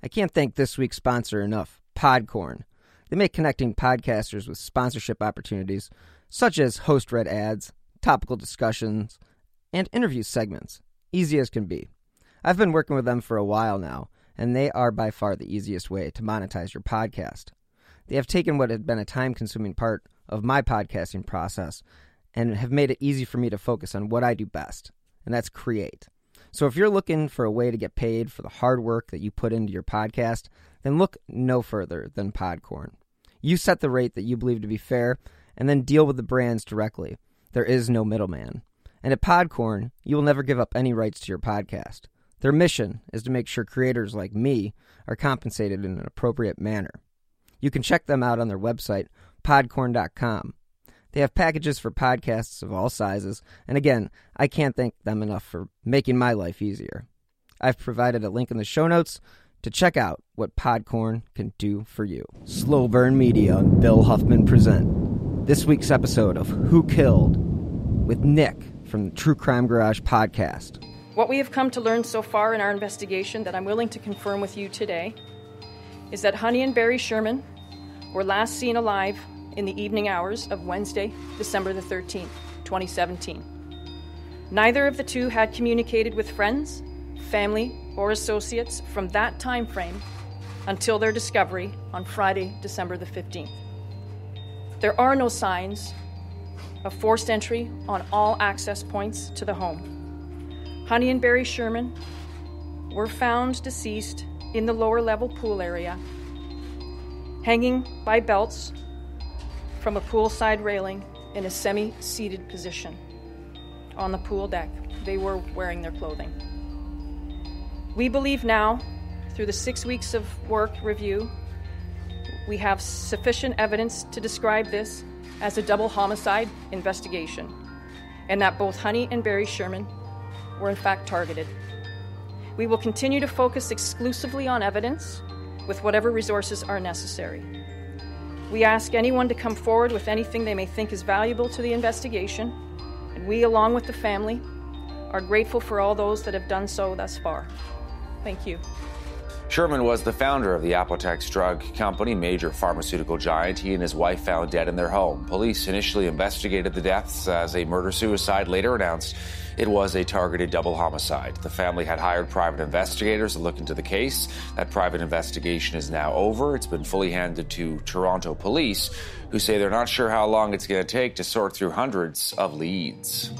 I can't thank this week's sponsor enough, Podcorn. They make connecting podcasters with sponsorship opportunities, such as host read ads, topical discussions, and interview segments, easy as can be. I've been working with them for a while now, and they are by far the easiest way to monetize your podcast. They have taken what had been a time consuming part of my podcasting process and have made it easy for me to focus on what I do best, and that's create. So if you're looking for a way to get paid for the hard work that you put into your podcast, then look no further than Podcorn. You set the rate that you believe to be fair and then deal with the brands directly. There is no middleman. And at Podcorn, you will never give up any rights to your podcast. Their mission is to make sure creators like me are compensated in an appropriate manner. You can check them out on their website, podcorn.com. They have packages for podcasts of all sizes, and again, I can't thank them enough for making my life easier. I've provided a link in the show notes to check out what Podcorn can do for you. Slow Burn Media and Bill Huffman present this week's episode of Who Killed with Nic from the True Crime Garage podcast. What we have come to learn so far in our investigation that I'm willing to confirm with you today is that Honey and Barry Sherman were last seen alive in the evening hours of Wednesday, December the 13th, 2017. Neither of the two had communicated with friends, family, or associates from that time frame until their discovery on Friday, December the 15th. There are no signs of forced entry on all access points to the home. Honey and Barry Sherman were found deceased in the lower level pool area, hanging by belts from a poolside railing in a semi seated position on the pool deck. They were wearing their clothing. We believe now, through the six weeks of work review, we have sufficient evidence to describe this as a double homicide investigation, and that both Honey and Barry Sherman were in fact targeted. We will continue to focus exclusively on evidence with whatever resources are necessary. We ask anyone to come forward with anything they may think is valuable to the investigation, and we, along with the family, are grateful for all those that have done so thus far. Thank you. Sherman was the founder of the Apotex drug company, major pharmaceutical giant. He and his wife found dead in their home. Police initially investigated the deaths as a murder suicide, later announced it was a targeted double homicide. The family had hired private investigators to look into the case. That private investigation is now over. It's been fully handed to Toronto police, who say they're not sure how long it's going to take to sort through hundreds of leads.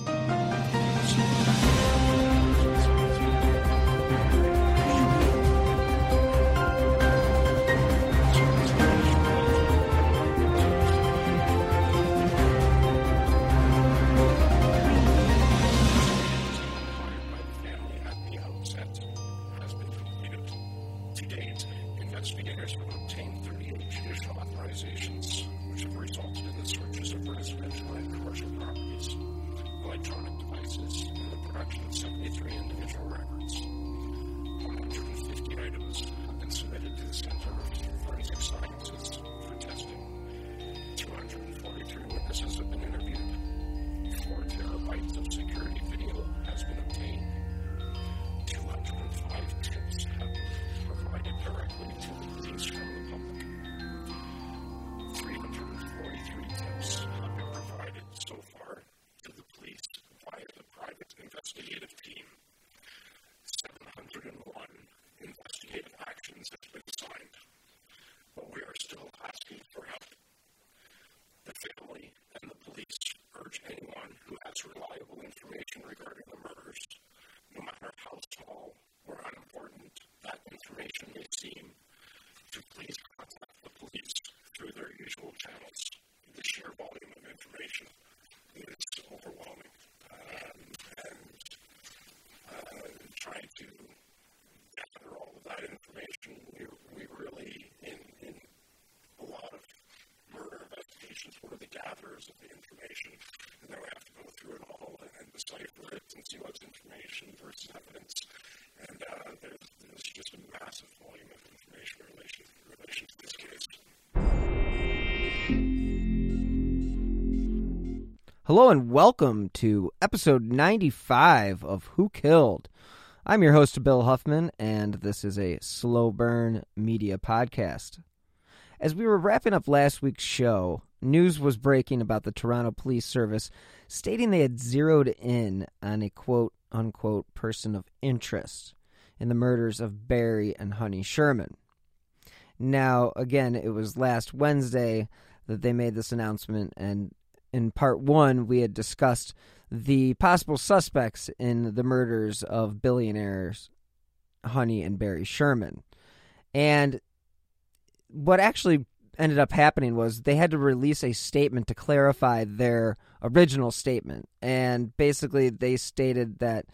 Hello and welcome to episode 95 of Who Killed. I'm your host, Bill Huffman, and this is a Slow Burn Media Podcast. As we were wrapping up last week's show, news was breaking about the Toronto Police Service stating they had zeroed in on a quote unquote person of interest in the murders of Barry and Honey Sherman. Now, again, it was last Wednesday that they made this announcement, and in part one, we had discussed the possible suspects in the murders of billionaires Honey and Barry Sherman. And what actually ended up happening was they had to release a statement to clarify their original statement. And basically, they stated that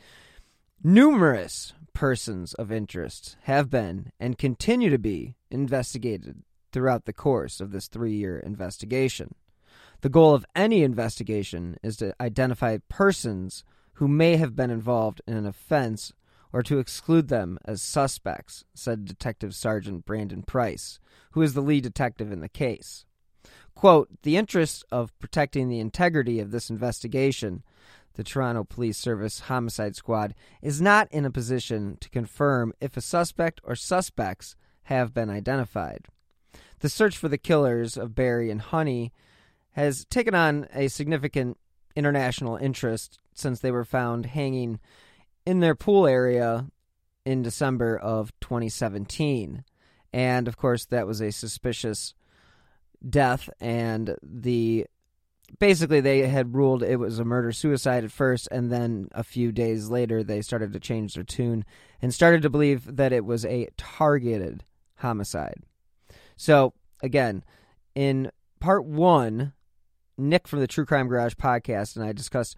numerous persons of interest have been and continue to be investigated throughout the course of this three year investigation. The goal of any investigation is to identify persons who may have been involved in an offense or to exclude them as suspects, said Detective Sergeant Brandon Price, who is the lead detective in the case. Quote, the interest of protecting the integrity of this investigation, the Toronto Police Service Homicide Squad is not in a position to confirm if a suspect or suspects have been identified. The search for the killers of Barry and Honey has taken on a significant international interest since they were found hanging in their pool area in December of 2017. And of course, that was a suspicious death, and the basically they had ruled it was a murder suicide at first, and then a few days later they started to change their tune and started to believe that it was a targeted homicide. So, again, in part one Nic from the True Crime Garage podcast and I discussed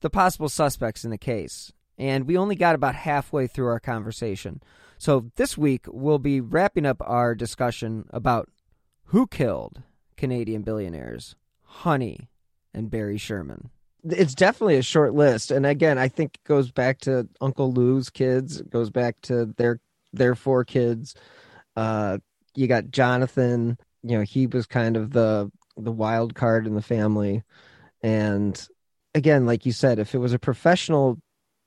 the possible suspects in the case. And we only got about halfway through our conversation. So this week, we'll be wrapping up our discussion about who killed Canadian billionaires, Honey and Barry Sherman. It's definitely a short list. And again, I think it goes back to Uncle Lou's kids, it goes back to their their four kids. Uh, you got Jonathan, you know, he was kind of the the wild card in the family. And again, like you said, if it was a professional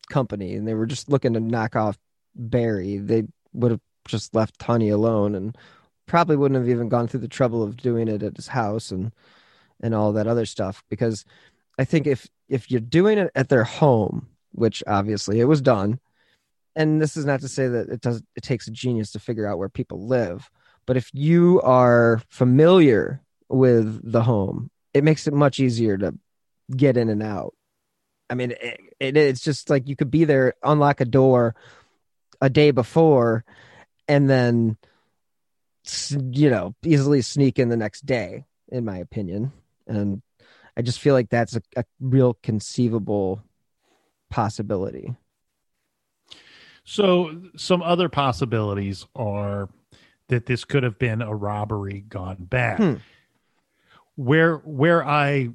company and they were just looking to knock off Barry, they would have just left Honey alone and probably wouldn't have even gone through the trouble of doing it at his house and and all that other stuff because I think if if you're doing it at their home, which obviously it was done, and this is not to say that it does it takes a genius to figure out where people live, but if you are familiar with the home. It makes it much easier to get in and out. I mean, it, it, it's just like you could be there, unlock a door a day before, and then, you know, easily sneak in the next day, in my opinion. And I just feel like that's a, a real conceivable possibility. So, some other possibilities are that this could have been a robbery gone bad. Hmm where where I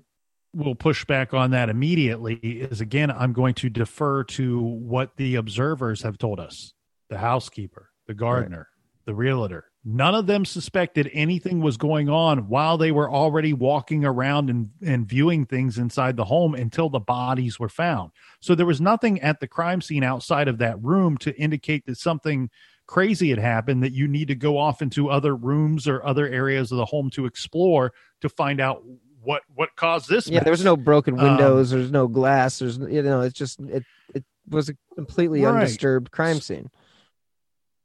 will push back on that immediately is again I'm going to defer to what the observers have told us. The housekeeper, the gardener, right. the realtor. None of them suspected anything was going on while they were already walking around and, and viewing things inside the home until the bodies were found. So there was nothing at the crime scene outside of that room to indicate that something crazy had happened that you need to go off into other rooms or other areas of the home to explore to find out what what caused this. Yeah, mess. there was no broken um, windows. Um, there's no glass. There's you know, it's just it it was a completely right. undisturbed crime scene.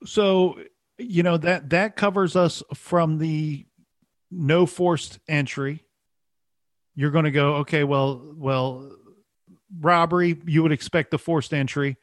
So you know that that covers us from the no forced entry. You're going to go okay. Well, well, robbery. You would expect the forced entry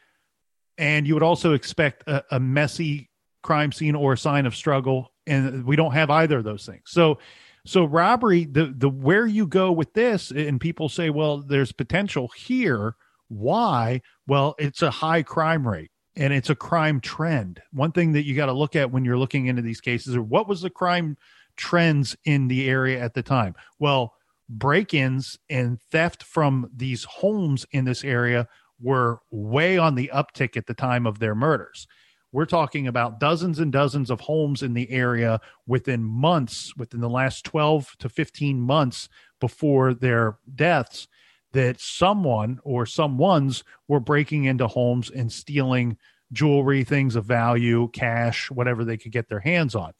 and you would also expect a, a messy crime scene or a sign of struggle. And we don't have either of those things. So so robbery the the where you go with this and people say well there's potential here. Why? Well it's a high crime rate and it's a crime trend. One thing that you got to look at when you're looking into these cases are what was the crime trends in the area at the time? Well break-ins and theft from these homes in this area were way on the uptick at the time of their murders. We're talking about dozens and dozens of homes in the area within months, within the last 12 to 15 months before their deaths, that someone or someone's were breaking into homes and stealing jewelry, things of value, cash, whatever they could get their hands on.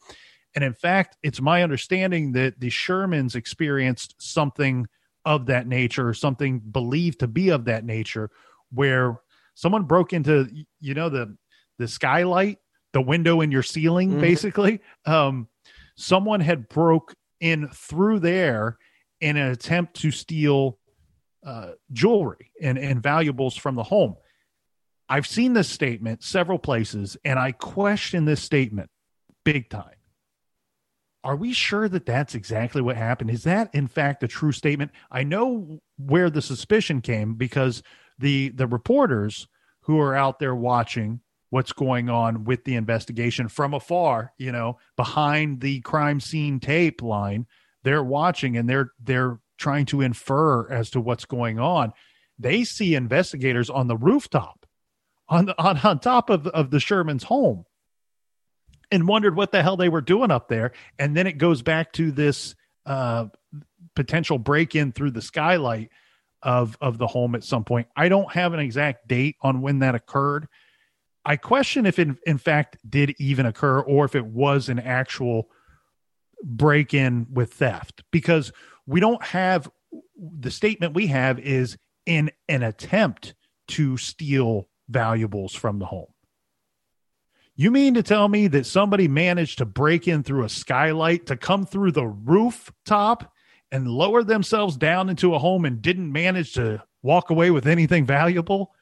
And in fact, it's my understanding that the Shermans experienced something of that nature, something believed to be of that nature, where someone broke into, you know, the the skylight, the window in your ceiling, mm-hmm. basically. Um, someone had broke in through there in an attempt to steal uh, jewelry and, and valuables from the home. I've seen this statement several places, and I question this statement big time. Are we sure that that's exactly what happened? Is that in fact a true statement? I know where the suspicion came because the the reporters who are out there watching what's going on with the investigation from afar, you know, behind the crime scene tape line, they're watching and they're they're trying to infer as to what's going on. They see investigators on the rooftop on the, on, on top of, of the Sherman's home and wondered what the hell they were doing up there. And then it goes back to this uh, potential break in through the skylight of of the home at some point. I don't have an exact date on when that occurred. I question if it in fact did even occur or if it was an actual break in with theft because we don't have the statement we have is in an attempt to steal valuables from the home. You mean to tell me that somebody managed to break in through a skylight to come through the rooftop and lower themselves down into a home and didn't manage to walk away with anything valuable?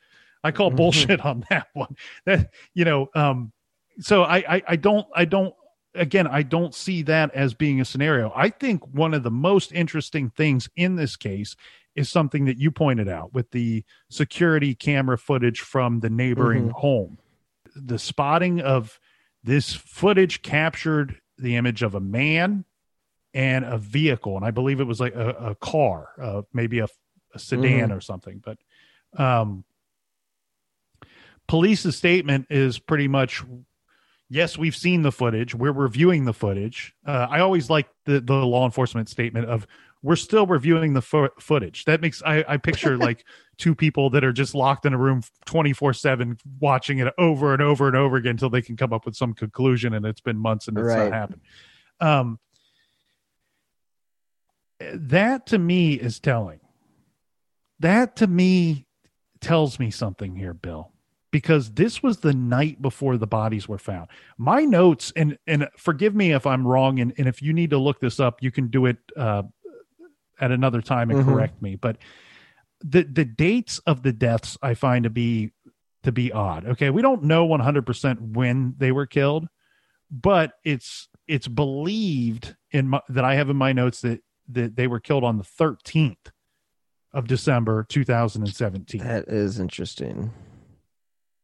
I call mm-hmm. bullshit on that one. That you know, um, so I, I I don't I don't again, I don't see that as being a scenario. I think one of the most interesting things in this case is something that you pointed out with the security camera footage from the neighboring mm-hmm. home. The spotting of this footage captured the image of a man and a vehicle, and I believe it was like a, a car, uh, maybe a, a sedan mm-hmm. or something. But um, police's statement is pretty much yes, we've seen the footage. We're reviewing the footage. Uh, I always like the, the law enforcement statement of we're still reviewing the fo- footage. That makes I, I picture like two people that are just locked in a room 24 7 watching it over and over and over again until they can come up with some conclusion and it's been months and it's right. not happened. Um, that to me is telling. That to me tells me something here, Bill because this was the night before the bodies were found. My notes, and and forgive me if I'm wrong, and, and if you need to look this up, you can do it uh, at another time and mm-hmm. correct me. But the the dates of the deaths I find to be to be odd. Okay, we don't know 100 percent when they were killed, but it's it's believed in my, that I have in my notes that that they were killed on the 13th of December 2017. That is interesting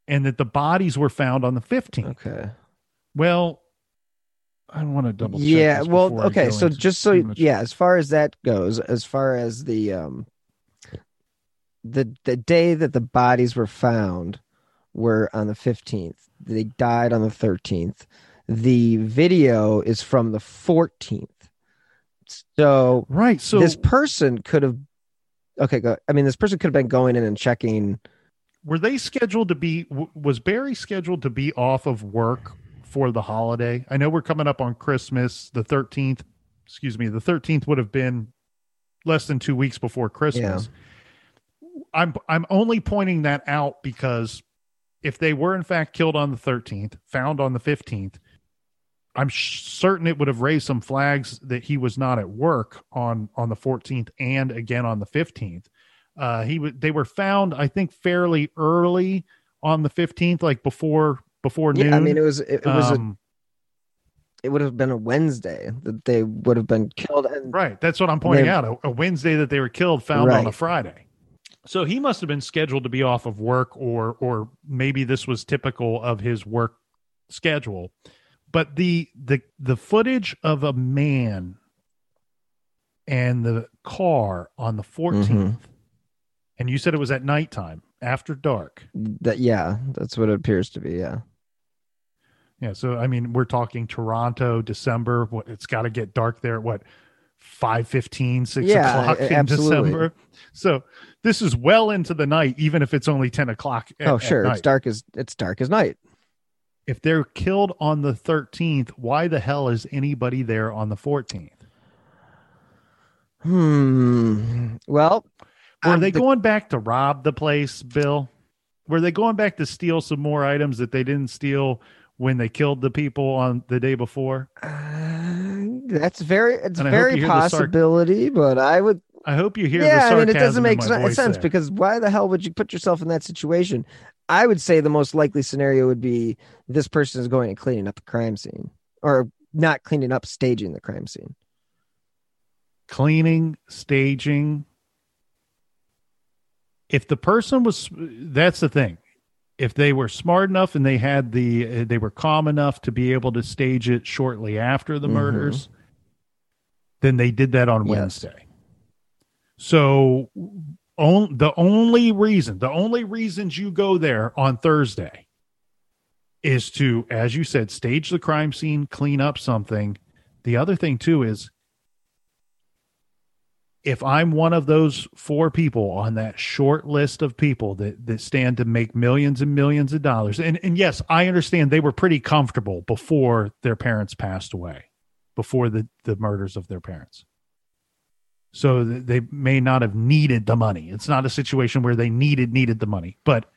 and that the bodies were found on the 15th. Okay. Well, I want to double check. Yeah, well, okay, so just so yeah, as far as that goes, as far as the um the the day that the bodies were found were on the 15th. They died on the 13th. The video is from the 14th. So right, so this person could have okay, go. I mean, this person could have been going in and checking were they scheduled to be was barry scheduled to be off of work for the holiday i know we're coming up on christmas the 13th excuse me the 13th would have been less than two weeks before christmas yeah. i'm i'm only pointing that out because if they were in fact killed on the 13th found on the 15th i'm certain it would have raised some flags that he was not at work on on the 14th and again on the 15th uh, he w- they were found, I think, fairly early on the fifteenth, like before before yeah, noon. I mean, it was it, it was um, a, it would have been a Wednesday that they would have been killed. And right, that's what I'm pointing out. A, a, Wednesday that they were killed, found right. on a Friday. So he must have been scheduled to be off of work, or or maybe this was typical of his work schedule. But the the the footage of a man and the car on the 14th mm-hmm and you said it was at nighttime, after dark. That yeah, that's what it appears to be. Yeah. Yeah. So I mean, we're talking Toronto, December. What it's got to get dark there. What five fifteen, six Yeah, o'clock in absolutely. December. So this is well into the night, even if it's only ten o'clock. at- oh, at sure. It's dark as it's dark as night. If they're killed on the thirteenth, why the hell is anybody there on the fourteenth? Hmm. Well, Were they the- going back to rob the place, Bill? Were they going back to steal some more items that they didn't steal when they killed the people on the day before? Uh, that's very it's very the sarc- possibility, but I would I hope you hear yeah, I mean it doesn't make my sen- voice sense there. because why the hell would you put yourself in that situation? I would say the most likely scenario would be this person is going and cleaning up the crime scene, or not cleaning up, staging the crime scene. cleaning, staging. If the person was, that's the thing. If they were smart enough and they had the, uh, they were calm enough to be able to stage it shortly after the Mhm. murders, then they did that on Yes. Wednesday. So, on, the only reason, the only reasons you go there on Thursday is to, as you said, stage the crime scene, clean up something. The other thing too is if I'm one of those four people on that short list of people that, that stand to make millions and millions of dollars, and, and yes, I understand they were pretty comfortable before their parents passed away, before the, the murders of their parents. So they may not have needed the money. It's not a situation where they needed needed the money. But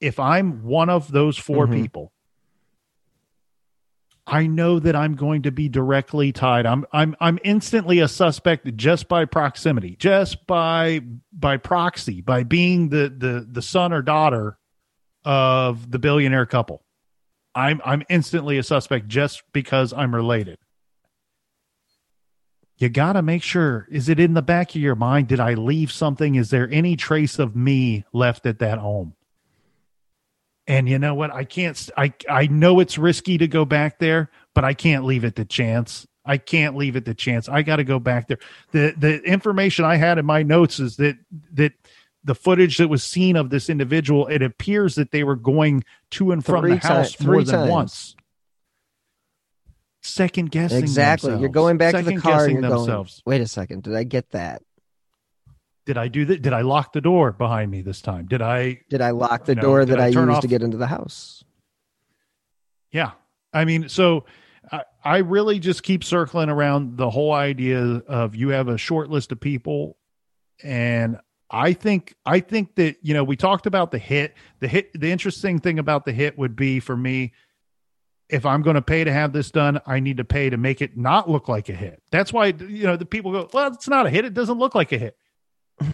if I'm one of those 4 Mhm. people, I know that I'm going to be directly tied. I'm I'm I'm instantly a suspect just by proximity, just by by proxy, by being the the the son or daughter of the billionaire couple. I'm I'm instantly a suspect just because I'm related. You got to make sure is it in the back of your mind did I leave something? Is there any trace of me left at that home? And you know what? I can't. I I know it's risky to go back there, but I can't leave it to chance. I can't leave it to chance. I got to go back there. the The information I had in my notes is that that the footage that was seen of this individual, it appears that they were going to and from Three the house ti- more than times. once. Second guessing Exactly. You're going back to the car and guessing you're going. themselves. Wait a second. Did I get that? Did I do that? Did I lock the door behind me this time? Did I Did I lock the door that I I, used off- to get into the house? Yeah. I mean, so I, I really just keep circling around the whole idea of you have a short list of people. And I think, I think that, you know, we talked about the hit. The hit, the interesting thing about the hit would be for me, if I'm going to pay to have this done, I need to pay to make it not look like a hit. That's why, you know, the people go, well, it's not a hit. It doesn't look like a hit.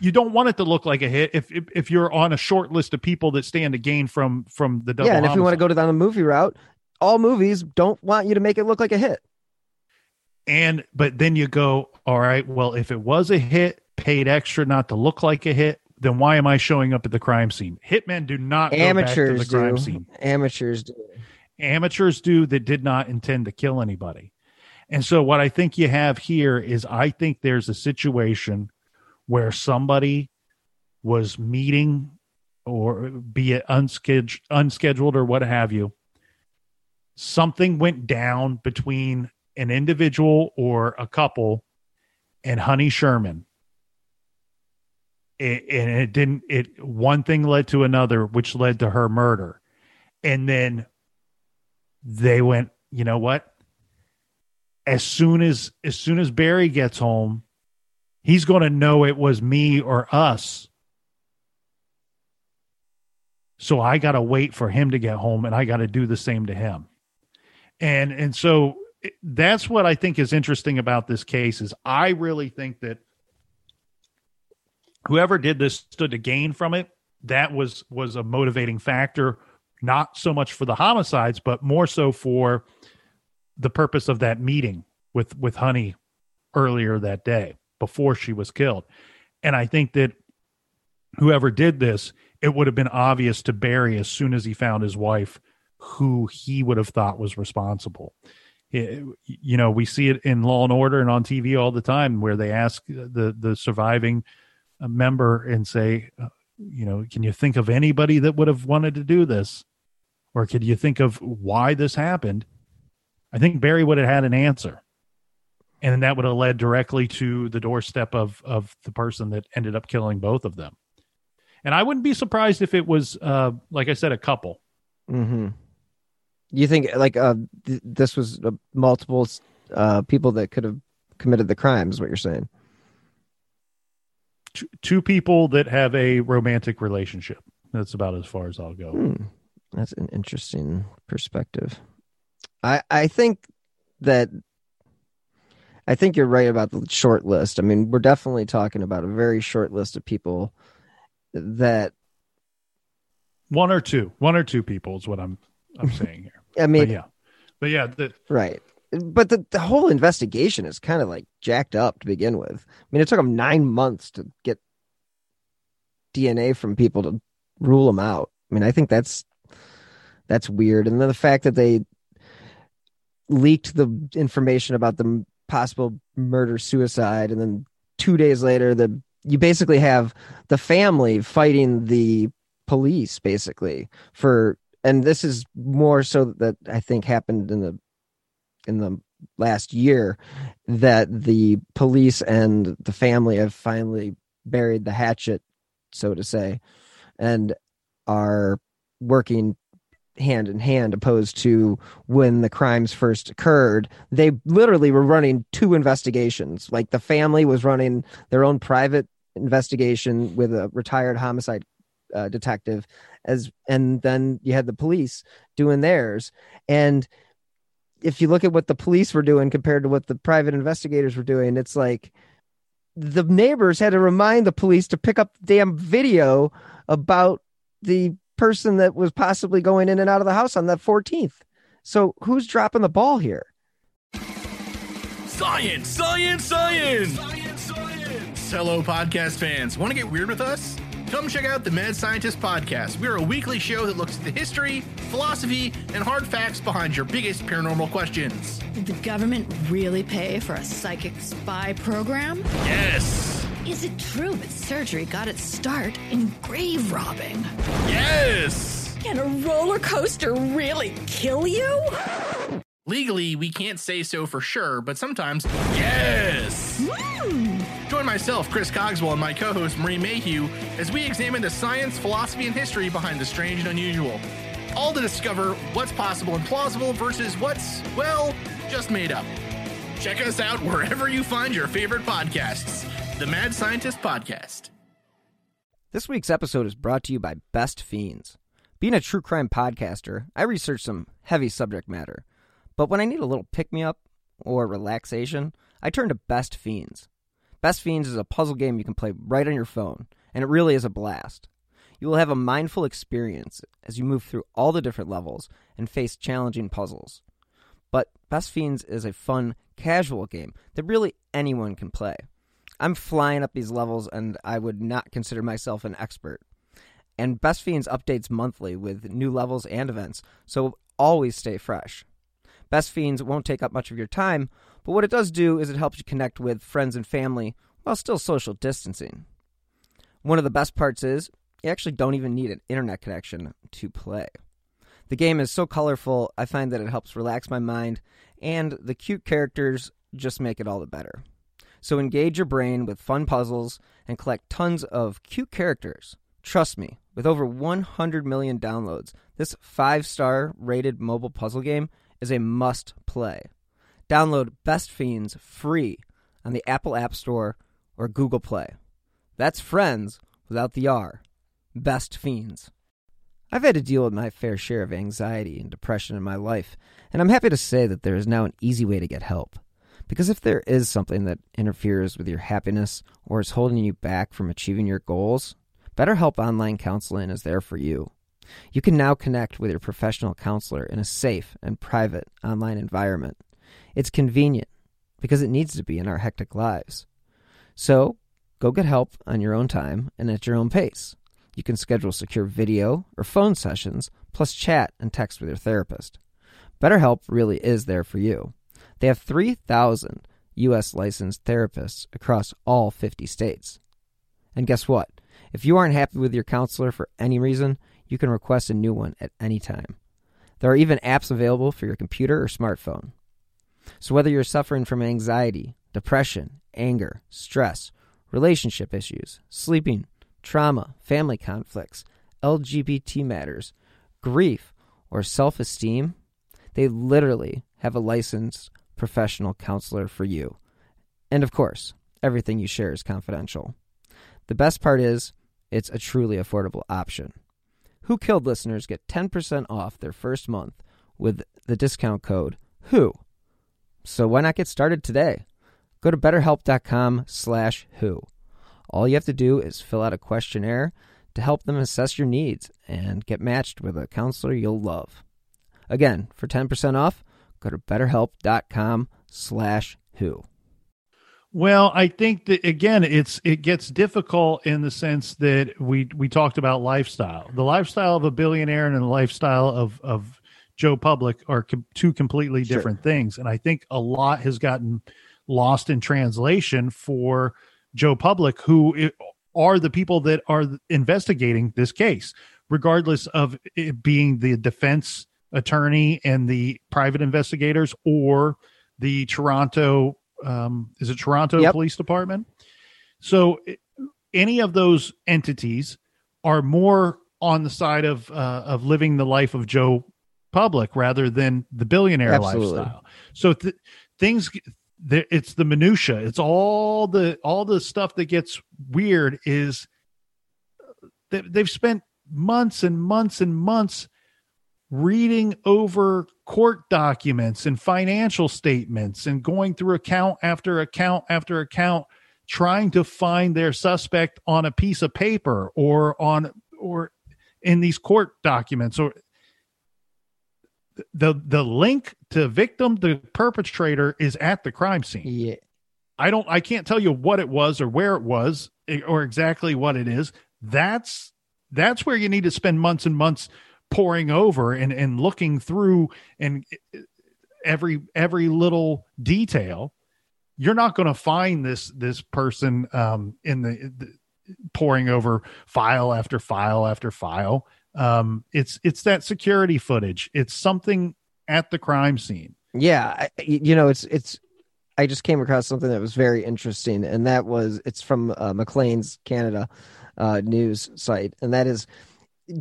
You don't want it to look like a hit if, if if you're on a short list of people that stand to gain from from the double. yeah, and if you want to go down the movie route, all movies don't want you to make it look like a hit. And but then you go, all right, well, if it was a hit, paid extra not to look like a hit, then why am I showing up at the crime scene? Hitmen do not go back Amateurs to the crime do. scene. Amateurs do. Amateurs do that did not intend to kill anybody. And so what I think you have here is I think there's a situation where somebody was meeting or be it unscheduled, unscheduled or what have you. Something went down between an individual or a couple and Honey Sherman. It, and it didn't it one thing led to another which led to her murder. And then they went, you know what? As soon as as soon as Barry gets home, he's going to know it was me or us. So I got to wait for him to get home and I got to do the same to him. And and so that's what I think is interesting about this case is I really think that whoever did this stood to gain from it. That was was a motivating factor not so much for the homicides, but more so for the purpose of that meeting with with Honey earlier that day before she was killed. And I think that whoever did this, it would have been obvious to Barry as soon as he found his wife who he would have thought was responsible. You know, we see it in Law and Order and on TV all the time where they ask the the surviving member and say, uh, you know, can you think of anybody that would have wanted to do this? Or could you think of why this happened? I think Barry would have had an answer. and that would have led directly to the doorstep of of the person that ended up killing both of them. And I wouldn't be surprised if it was, uh, like I said, a couple. Mm-hmm. You think like uh, th- this was uh, multiple uh, people that could have committed the crimes? What you're saying? Two, two people that have a romantic relationship. That's about as far as I'll go. Hmm. That's an interesting perspective. I I think that I think you're right about the short list. I mean, we're definitely talking about a very short list of people that one or two, one or two people is what I'm I'm saying here. I mean, but yeah, but yeah, the, right. But the the whole investigation is kind of like jacked up to begin with. I mean, it took them nine months to get DNA from people to rule them out. I mean, I think that's that's weird, and then the fact that they leaked the information about the possible murder suicide, and then two days later, the you basically have the family fighting the police basically for and this is more so that I think happened in the in the last year that the police and the family have finally buried the hatchet so to say and are working hand in hand opposed to when the crimes first occurred. They literally were running two investigations. Like the family was running their own private investigation with a retired homicide uh, detective as and then you had the police doing theirs. And if you look at what the police were doing compared to what the private investigators were doing it's like the neighbors had to remind the police to pick up the damn video about the person that was possibly going in and out of the house on that 14th. So who's dropping the ball here? Science, science, science! Science, science! Hello, podcast fans. Want to get weird with us? Come check out the Mad Scientist Podcast. We're a weekly show that looks at the history, philosophy, and hard facts behind your biggest paranormal questions. Did the government really pay for a psychic spy program? Yes! Is it true that surgery got its start in grave robbing? Yes! Can a roller coaster really kill you? Legally, we can't say so for sure, but sometimes, yes! Mm. Join myself, Chris Cogswell, and my co host, Marie Mayhew, as we examine the science, philosophy, and history behind the strange and unusual. All to discover what's possible and plausible versus what's, well, just made up. Check us out wherever you find your favorite podcasts. The Mad Scientist Podcast. This week's episode is brought to you by Best Fiends. Being a true crime podcaster, I research some heavy subject matter. But when I need a little pick me up or relaxation, I turn to Best Fiends. Best Fiends is a puzzle game you can play right on your phone, and it really is a blast. You will have a mindful experience as you move through all the different levels and face challenging puzzles. But Best Fiends is a fun, casual game that really anyone can play. I'm flying up these levels, and I would not consider myself an expert. And Best Fiends updates monthly with new levels and events, so always stay fresh. Best Fiends won't take up much of your time, but what it does do is it helps you connect with friends and family while still social distancing. One of the best parts is you actually don't even need an internet connection to play. The game is so colorful, I find that it helps relax my mind, and the cute characters just make it all the better. So engage your brain with fun puzzles and collect tons of cute characters. Trust me, with over 100 million downloads, this five star rated mobile puzzle game is a must play. Download Best Fiends free on the Apple App Store or Google Play. That's friends without the R. Best Fiends. I've had to deal with my fair share of anxiety and depression in my life, and I'm happy to say that there is now an easy way to get help. Because if there is something that interferes with your happiness or is holding you back from achieving your goals, BetterHelp Online Counseling is there for you. You can now connect with your professional counselor in a safe and private online environment. It's convenient because it needs to be in our hectic lives. So, go get help on your own time and at your own pace. You can schedule secure video or phone sessions, plus chat and text with your therapist. BetterHelp really is there for you. They have 3,000 U.S. licensed therapists across all 50 states. And guess what? If you aren't happy with your counselor for any reason, you can request a new one at any time. There are even apps available for your computer or smartphone. So, whether you're suffering from anxiety, depression, anger, stress, relationship issues, sleeping, trauma, family conflicts, LGBT matters, grief, or self esteem, they literally have a licensed professional counselor for you. And of course, everything you share is confidential. The best part is, it's a truly affordable option. Who Killed listeners get 10% off their first month with the discount code WHO. So why not get started today? Go to betterhelp.com slash who. All you have to do is fill out a questionnaire to help them assess your needs and get matched with a counselor you'll love. Again, for 10% off, go to betterhelp.com slash who. Well, I think that again, it's it gets difficult in the sense that we we talked about lifestyle. The lifestyle of a billionaire and the lifestyle of of Joe Public are com- two completely Sure. different things, and I think a lot has gotten lost in translation for Joe Public, who are the people that are investigating this case, regardless of it being the defense attorney and the private investigators or the Toronto um, is it Toronto Yep. Police Department. So any of those entities are more on the side of uh, of living the life of Joe Public rather than the billionaire Absolutely. lifestyle. So th- things the, it's the minutia. It's all the all the stuff that gets weird is they, they've spent months and months and months reading over court documents and financial statements and going through account after account after account trying to find their suspect on a piece of paper or on or in these court documents or the the link to victim to perpetrator is at the crime scene Yeah. I don't I can't tell you what it was or where it was eh, or exactly what it is. That's that's where you need to spend months and months poring over and and looking through and every every little detail. You're not going to find this this person um in the, the pouring over file after file after file. Um it's it's that security footage. It's something at the crime scene. Yeah, I, you know, it's it's. I just came across something that was very interesting, and that was it's from uh, Maclean's Canada uh, news site, and that is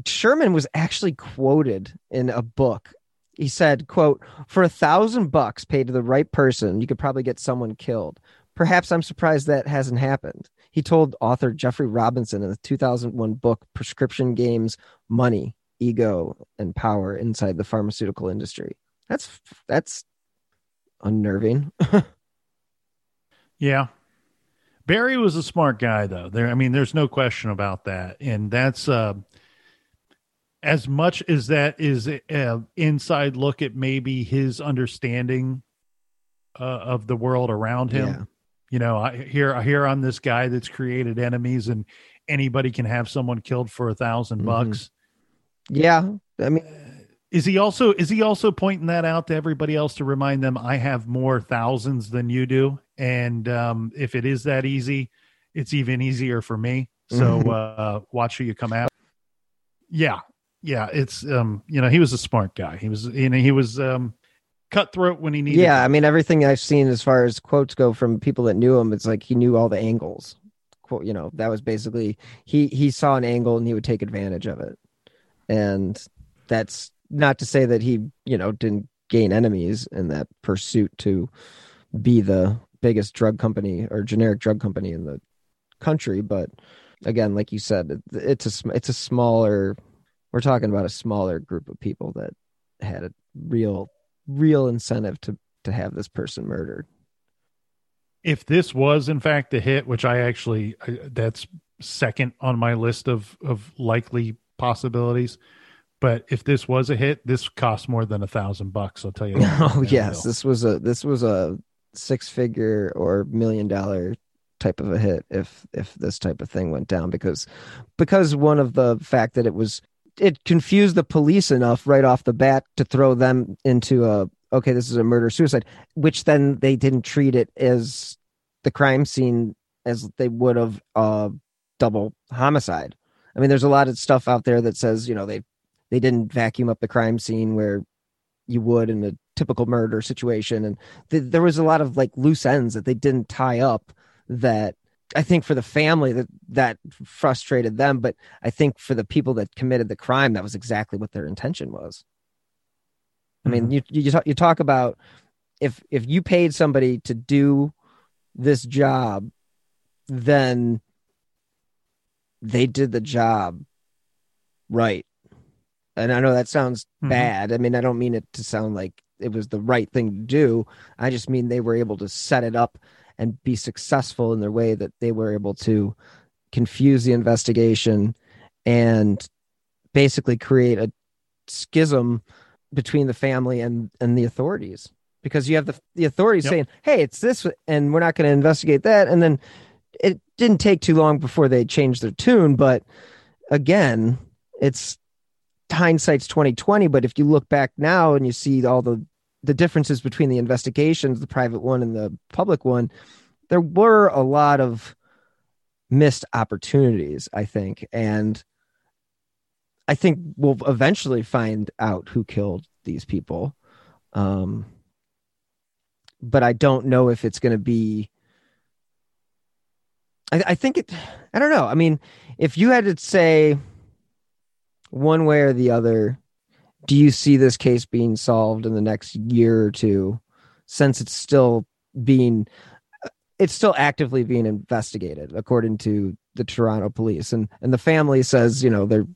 Sherman was actually quoted in a book. He said, "quote For a thousand bucks paid to the right person, you could probably get someone killed. Perhaps I'm surprised that hasn't happened." He told author Jeffrey Robinson in the 2001 book "Prescription Games: Money, Ego, and Power Inside the Pharmaceutical Industry." That's that's unnerving. Yeah. Barry was a smart guy though. There I mean there's no question about that. And that's uh as much as that is an inside look at maybe his understanding uh, of the world around him. Yeah. You know, I hear I hear I'm this guy that's created enemies and anybody can have someone killed for a 1000 Mhm. bucks. Yeah, I mean, Is he also is he also pointing that out to everybody else to remind them I have more thousands than you do, and um, if it is that easy, it's even easier for me. So Mhm. uh, watch who you come out. Yeah, yeah, it's um, you know he was a smart guy. He was you know he was um, cutthroat when he needed. yeah. to. I mean, everything I've seen as far as quotes go from people that knew him, it's like he knew all the angles. Quote, you know, that was basically he he saw an angle and he would take advantage of it, and that's not to say that he you know didn't gain enemies in that pursuit to be the biggest drug company or generic drug company in the country, but again, like you said, it's a it's a smaller. We're talking about a smaller group of people that had a real real incentive to to have this person murdered. if this was in fact a hit, which I actually I, that's second on my list of of likely possibilities. But if this was a hit, this cost more than a thousand bucks. I'll tell you. oh yes, this was a this was a six figure or million dollar type of a hit if if this type of thing went down because because one of the fact that it was it confused the police enough right off the bat to throw them into a okay this is a murder suicide which then they didn't treat it as the crime scene as they would have uh double homicide. I mean there's a lot of stuff out there that says you know they they didn't vacuum up the crime scene where you would in a typical murder situation. And th- there was a lot of like loose ends that they didn't tie up that I think for the family that that frustrated them, but I think for the people that committed the crime, that was exactly what their intention was. I mean, you you talk, you talk about if if you paid somebody to do this job, then they did the job right. And I know that sounds Mhm. bad. I mean, I don't mean it to sound like it was the right thing to do. I just mean they were able to set it up and be successful in their way that they were able to confuse the investigation and basically create a schism between the family and and the authorities because you have the the authorities Yep. saying hey it's this and we're not going to investigate that and then it didn't take too long before they changed their tune but again it's hindsight's 2020 but if you look back now and you see all the the differences between the investigations the private one and the public one there were a lot of missed opportunities i think. And i think we'll eventually find out who killed these people. Um but i don't know if it's going to be I, I think it i don't know. I mean if you had to say one way or the other do you see this case being solved in the next year or two since it's still being it's still actively being investigated according to the Toronto police? And and the family says you know they're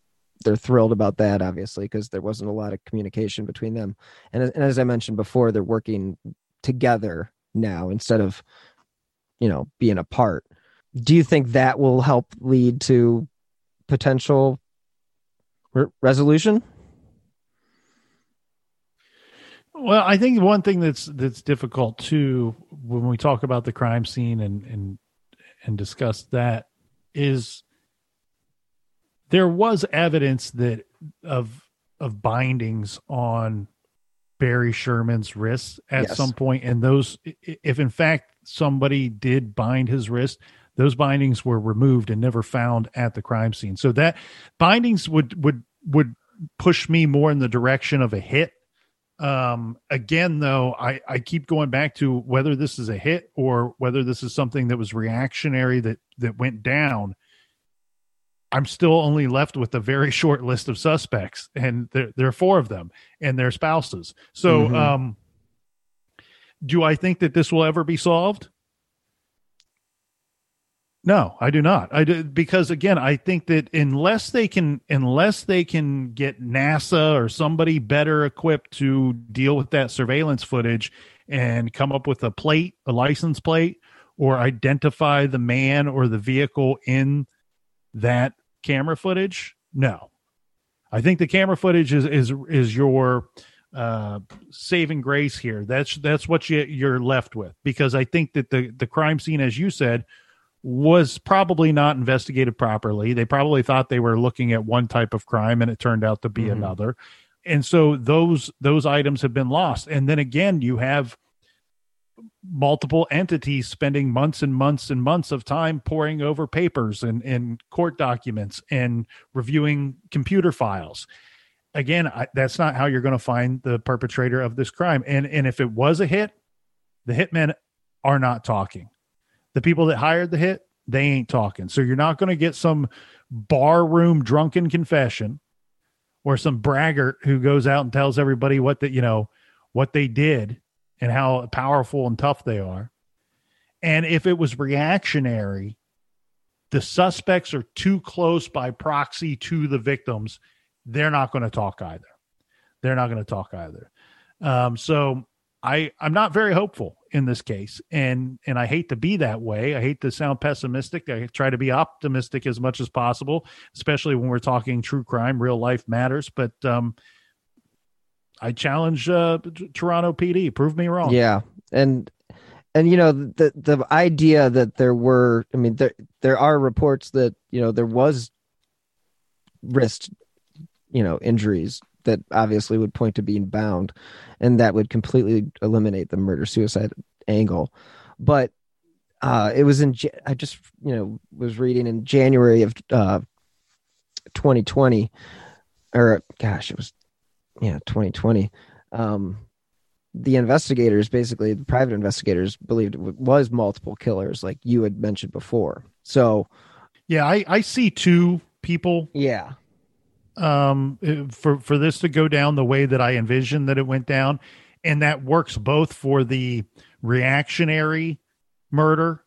they're thrilled about that obviously because there wasn't a lot of communication between them. And, and as I mentioned before they're working together now instead of you know being apart. Do you think that will help lead to potential re- resolution Well, I think one thing that's that's difficult too when we talk about the crime scene and and and discuss that is there was evidence that of of bindings on Barry Sherman's wrists at Yes. some point, and those if in fact somebody did bind his wrist, those bindings were removed and never found at the crime scene. So that bindings would would would push me more in the direction of a hit um again though i i keep going back to whether this is a hit or whether this is something that was reactionary that that went down. I'm still only left with a very short list of suspects and there, there are four of them and their spouses. So Mhm. um do i think that this will ever be solved no, I do not. I do because again, I think that unless they can unless they can get NASA or somebody better equipped to deal with that surveillance footage and come up with a plate, a license plate or identify the man or the vehicle in that camera footage, no. I think the camera footage is is is your uh saving grace here. That's that's what you you're left with because I think that the the crime scene as you said was probably not investigated properly. They probably thought they were looking at one type of crime and it turned out to be Mhm. another. And so those those items have been lost. And then again, you have multiple entities spending months and months and months of time poring over papers and, and court documents and reviewing computer files. Again, I, that's not how you're going to find the perpetrator of this crime. And and if it was a hit, the hitmen are not talking the people that hired the hit they ain't talking. So you're not going to get some barroom drunken confession or some braggart who goes out and tells everybody what that you know what they did and how powerful and tough they are. And if it was reactionary the suspects are too close by proxy to the victims. They're not going to talk either. They're not going to talk either. Um, so I I'm not very hopeful in this case, and and I hate to be that way. I hate to sound pessimistic. I try to be optimistic as much as possible, especially when we're talking true crime. Real life matters, but um, I challenge uh, Toronto PD. Prove me wrong. Yeah, and and you know the the idea that there were, I mean, there there are reports that you know there was wrist, you know, injuries that obviously would point to being bound, and that would completely eliminate the murder suicide angle. But uh, it was in I just you know was reading in January of uh, 2020, or gosh, it was yeah 2020. Um, the investigators, basically the private investigators, believed it was multiple killers, like you had mentioned before. So, yeah, I, I see two people. Yeah. Um, eh, for for this to go down the way that I envisioned that it went down, and that works both for the reactionary murder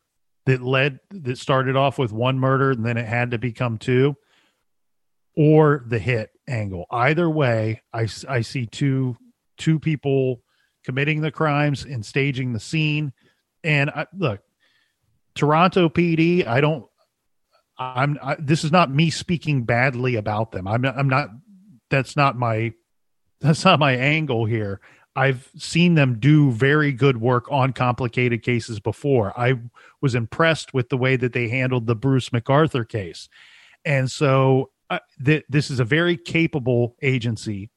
that led that started off with one murder and then it had to become two or the hit angle. Either way i, I see two two people committing the crimes and staging the scene. And I, look toronto pd i don't i'm I, this is not me speaking badly about them i'm not i'm not that's not my that's not my angle here I've seen them do very good work on complicated cases before. I was impressed with the way that they handled the Bruce McArthur case. And so uh, th- this is a very capable agency.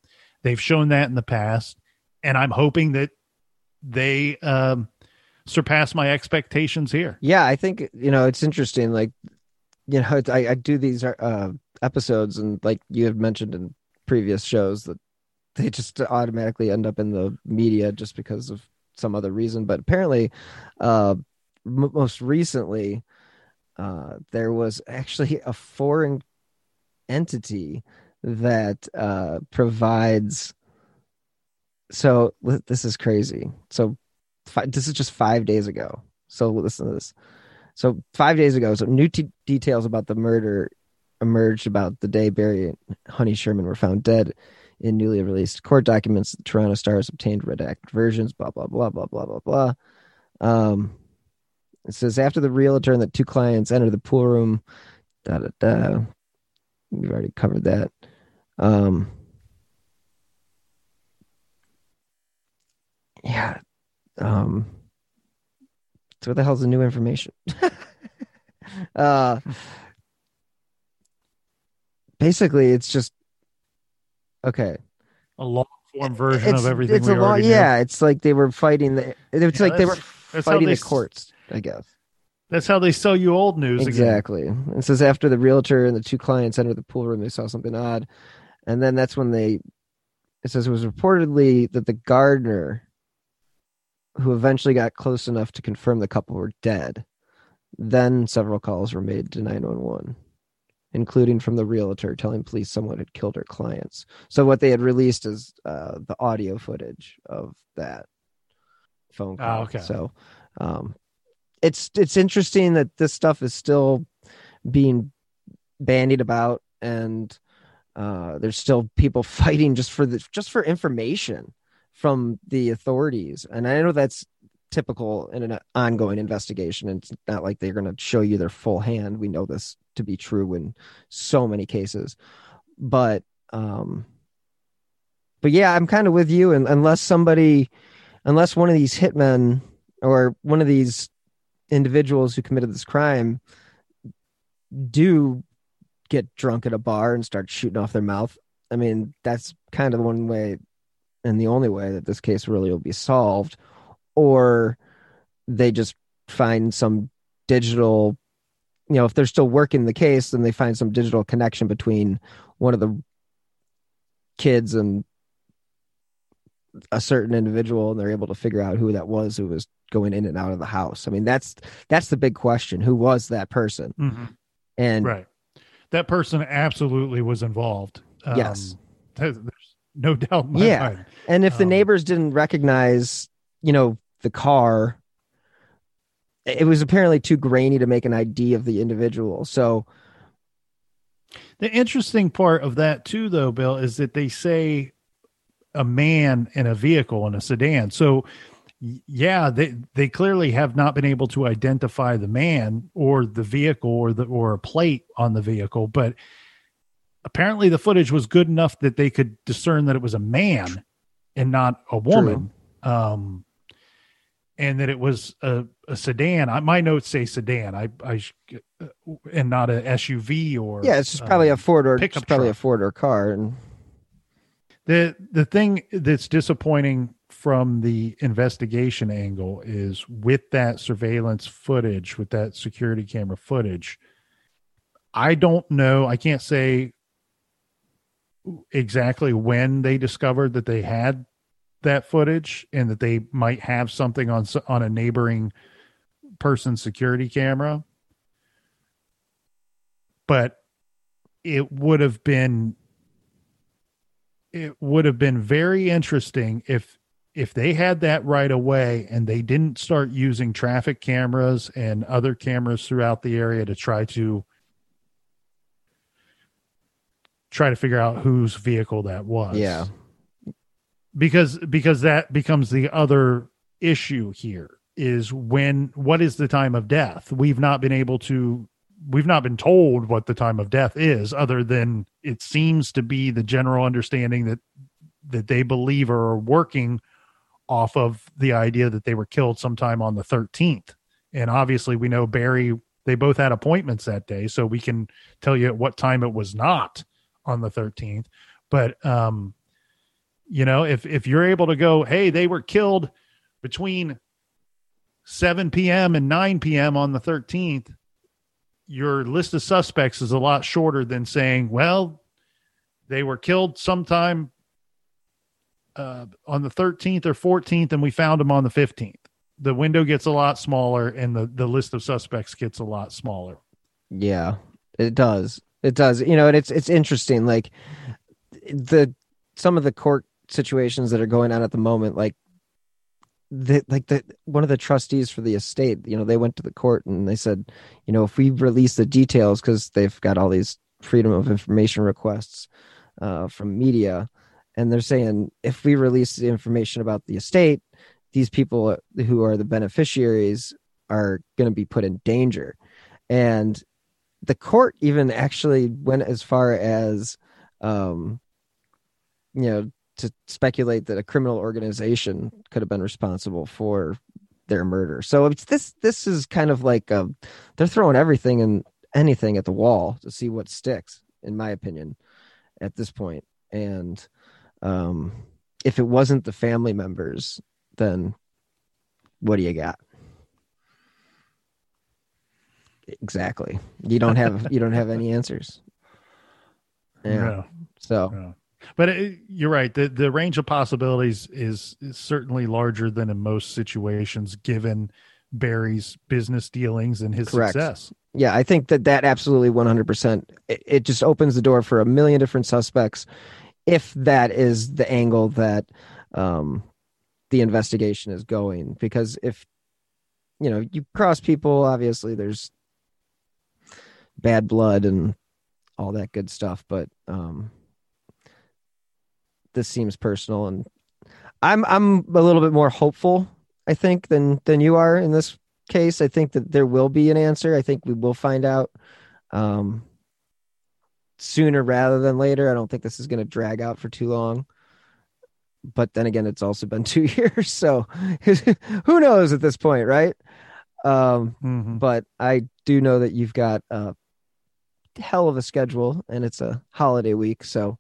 They've shown that in the past. And I'm hoping that they um, surpass my expectations here. Yeah, I think, you know, it's interesting. Like, you know, I, I do these uh, episodes, and like you have mentioned in previous shows, that they just automatically end up in the media just because of some other reason. But apparently, uh, m- most recently, uh, there was actually a foreign entity that uh, provides. So this is crazy. So this is just five days ago. So listen to this. So five days ago, so new t- details about the murder emerged about the day Barry and Honey Sherman were found dead in newly released court documents. The Toronto Stars obtained redacted versions. Blah blah blah blah blah blah blah. Um, it says after the realtor and the two clients enter the pool room. Da da da. We've already covered that. Um, yeah. Um, what the hell's the new information? uh, basically, it's just Okay. A long form version it's, of everything. It's a long, yeah. It's like they were fighting the. It's yeah, like they were fighting they, the courts. I guess. That's how they sell you old news. Exactly. Again. It says after the realtor and the two clients entered the pool room, they saw something odd, and then that's when they. It says it was reportedly that the gardener, who eventually got close enough to confirm the couple were dead, then several calls were made to nine one one including from the realtor telling police someone had killed her clients. So what they had released is uh, the audio footage of that phone ah, call. Oh, okay. So um, it's it's interesting that this stuff is still being bandied about, and uh, there's still people fighting just for the just for information from the authorities. And I know that's typical in an ongoing investigation. It's not like they're going to show you their full hand. We know this to be true in so many cases, but um, but yeah, I'm kind of with you. And unless somebody, unless one of these hitmen or one of these individuals who committed this crime do get drunk at a bar and start shooting off their mouth. I mean, that's kind of one way and the only way that this case really will be solved or they just find some digital you know if they're still working the case then they find some digital connection between one of the kids and a certain individual and they're able to figure out who that was who was going in and out of the house. I mean that's that's the big question. Who was that person? Mm-hmm. and right. That person absolutely was involved. Um, yes. there's no doubt yeah mind. and if the um, neighbors didn't recognize you know the car it was apparently too grainy to make an ID of the individual. So the interesting part of that too though, Bill, is that they say a man in a vehicle in a sedan. So yeah, they they clearly have not been able to identify the man or the vehicle or the or a plate on the vehicle, but apparently the footage was good enough that they could discern that it was a man and not a woman. True. Um and that it was a, a sedan. I, my notes say sedan. I, I, and not a SUV or yeah, it's just probably um, a Ford or pickup probably truck. a Ford or car. And the the thing that's disappointing from the investigation angle is with that surveillance footage, with that security camera footage. I don't know. I can't say exactly when they discovered that they had that footage and that they might have something on on a neighboring person's security camera. But it would have been it would have been very interesting if if they had that right away and they didn't start using traffic cameras and other cameras throughout the area to try to try to figure out whose vehicle that was. Yeah. Because because that becomes the other issue here is when what is the time of death? We've not been able to we've not been told what the time of death is other than it seems to be the general understanding that that they believe are working off of the idea that they were killed sometime on the 13th and obviously we know barry they both had appointments that day so we can tell you at what time it was not on the 13th but um you know if if you're able to go hey they were killed between 7 p.m. and 9 p.m. on the 13th your list of suspects is a lot shorter than saying, well, they were killed sometime uh, on the 13th or 14th, and we found them on the 15th. The window gets a lot smaller, and the, the list of suspects gets a lot smaller. Yeah, it does. It does. You know, and it's it's interesting. Like the some of the court situations that are going on at the moment, like the like the one of the trustees for the estate you know they went to the court and they said you know if we release the details because they've got all these freedom of information requests uh, from media and they're saying if we release the information about the estate these people who are the beneficiaries are going to be put in danger and the court even actually went as far as um you know to speculate that a criminal organization could have been responsible for their murder. So it's this this is kind of like um, they're throwing everything and anything at the wall to see what sticks, in my opinion, at this point. And um, if it wasn't the family members, then what do you got? Exactly. You don't have you don't have any answers. Yeah. No. So no but it, you're right. The the range of possibilities is, is certainly larger than in most situations, given Barry's business dealings and his Correct. success. Yeah, I think that that absolutely 100%. It, it just opens the door for a million different suspects if that is the angle that um, the investigation is going. Because if, you know, you cross people, obviously there's bad blood and all that good stuff. But um, this seems personal and I'm I'm a little bit more hopeful, I think, than than you are in this case. I think that there will be an answer. I think we will find out um, sooner rather than later. I don't think this is going to drag out for too long. But then again, it's also been two years, so who knows at this point, right? Um, mm-hmm. But I do know that you've got a hell of a schedule, and it's a holiday week, so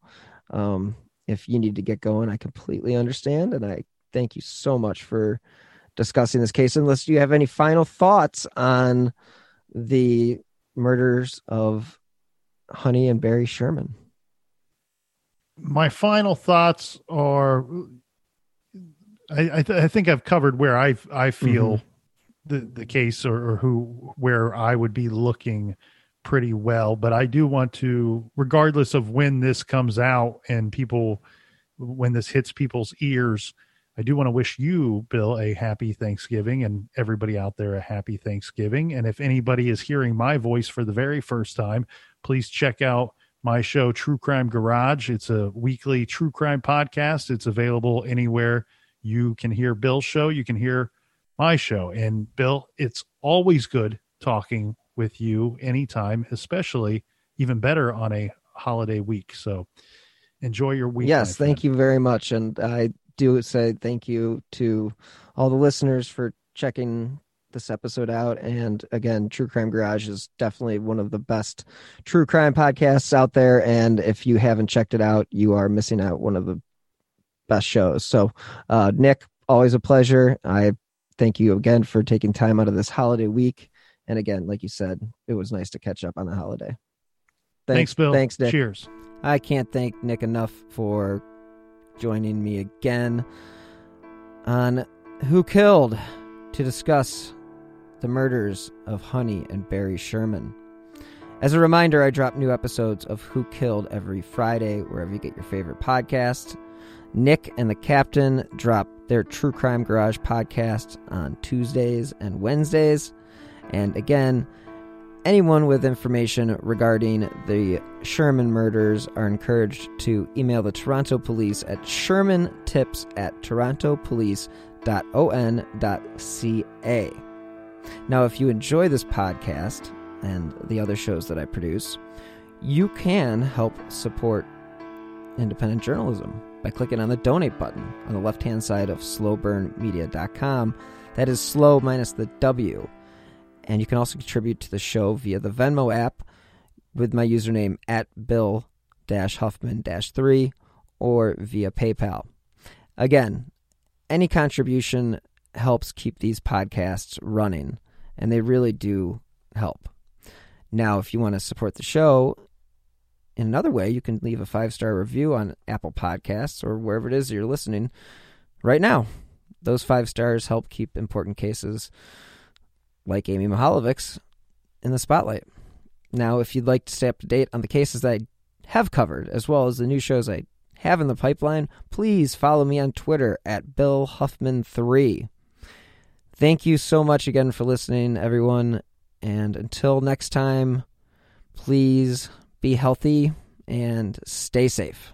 um, if you need to get going, I completely understand. And I thank you so much for discussing this case. Unless you have any final thoughts on the murders of Honey and Barry Sherman. My final thoughts are I, I, th- I think I've covered where I I feel mm-hmm. the the case or, or who where I would be looking pretty well. But I do want to, regardless of when this comes out and people, when this hits people's ears, I do want to wish you, Bill, a happy Thanksgiving and everybody out there a happy Thanksgiving. And if anybody is hearing my voice for the very first time, please check out my show, True Crime Garage. It's a weekly true crime podcast. It's available anywhere you can hear Bill's show. You can hear my show. And Bill, it's always good talking with you anytime, especially even better on a holiday week. So enjoy your week. Yes, thank you very much. And I do say thank you to all the listeners for checking this episode out. And again, True Crime Garage is definitely one of the best true crime podcasts out there. And if you haven't checked it out, you are missing out one of the best shows. So, uh, Nic, always a pleasure. I thank you again for taking time out of this holiday week and again, like you said, it was nice to catch up on the holiday. Thanks, thanks Bill. Thanks, Nic. Cheers. I can't thank Nic enough for joining me again. on Who Killed to discuss the murders of Honey and Barry Sherman. As a reminder, I drop new episodes of Who Killed every Friday, wherever you get your favorite podcast. Nic and the Captain drop their True Crime Garage podcast on Tuesdays and Wednesdays. And again, anyone with information regarding the Sherman murders are encouraged to email the Toronto Police at shermantips at torontopolice.on.ca. Now, if you enjoy this podcast and the other shows that I produce, you can help support independent journalism by clicking on the donate button on the left hand side of slowburnmedia.com. That is slow minus the W. And you can also contribute to the show via the Venmo app with my username at Bill Huffman 3 or via PayPal. Again, any contribution helps keep these podcasts running, and they really do help. Now, if you want to support the show in another way, you can leave a five star review on Apple Podcasts or wherever it is you're listening right now. Those five stars help keep important cases like Amy Mihaljevics in the spotlight. Now, if you'd like to stay up to date on the cases that I have covered, as well as the new shows I have in the pipeline, please follow me on Twitter at Bill Huffman3. Thank you so much again for listening, everyone. And until next time, please be healthy and stay safe.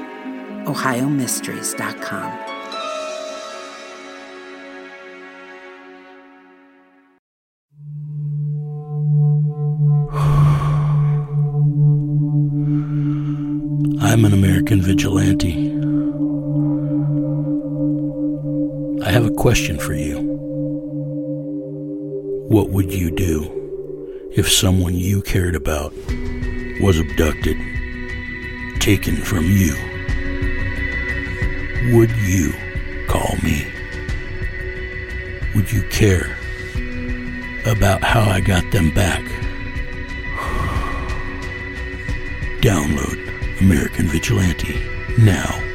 OhioMysteries.com. I'm an American vigilante. I have a question for you. What would you do if someone you cared about was abducted, taken from you? Would you call me? Would you care about how I got them back? Download American Vigilante now.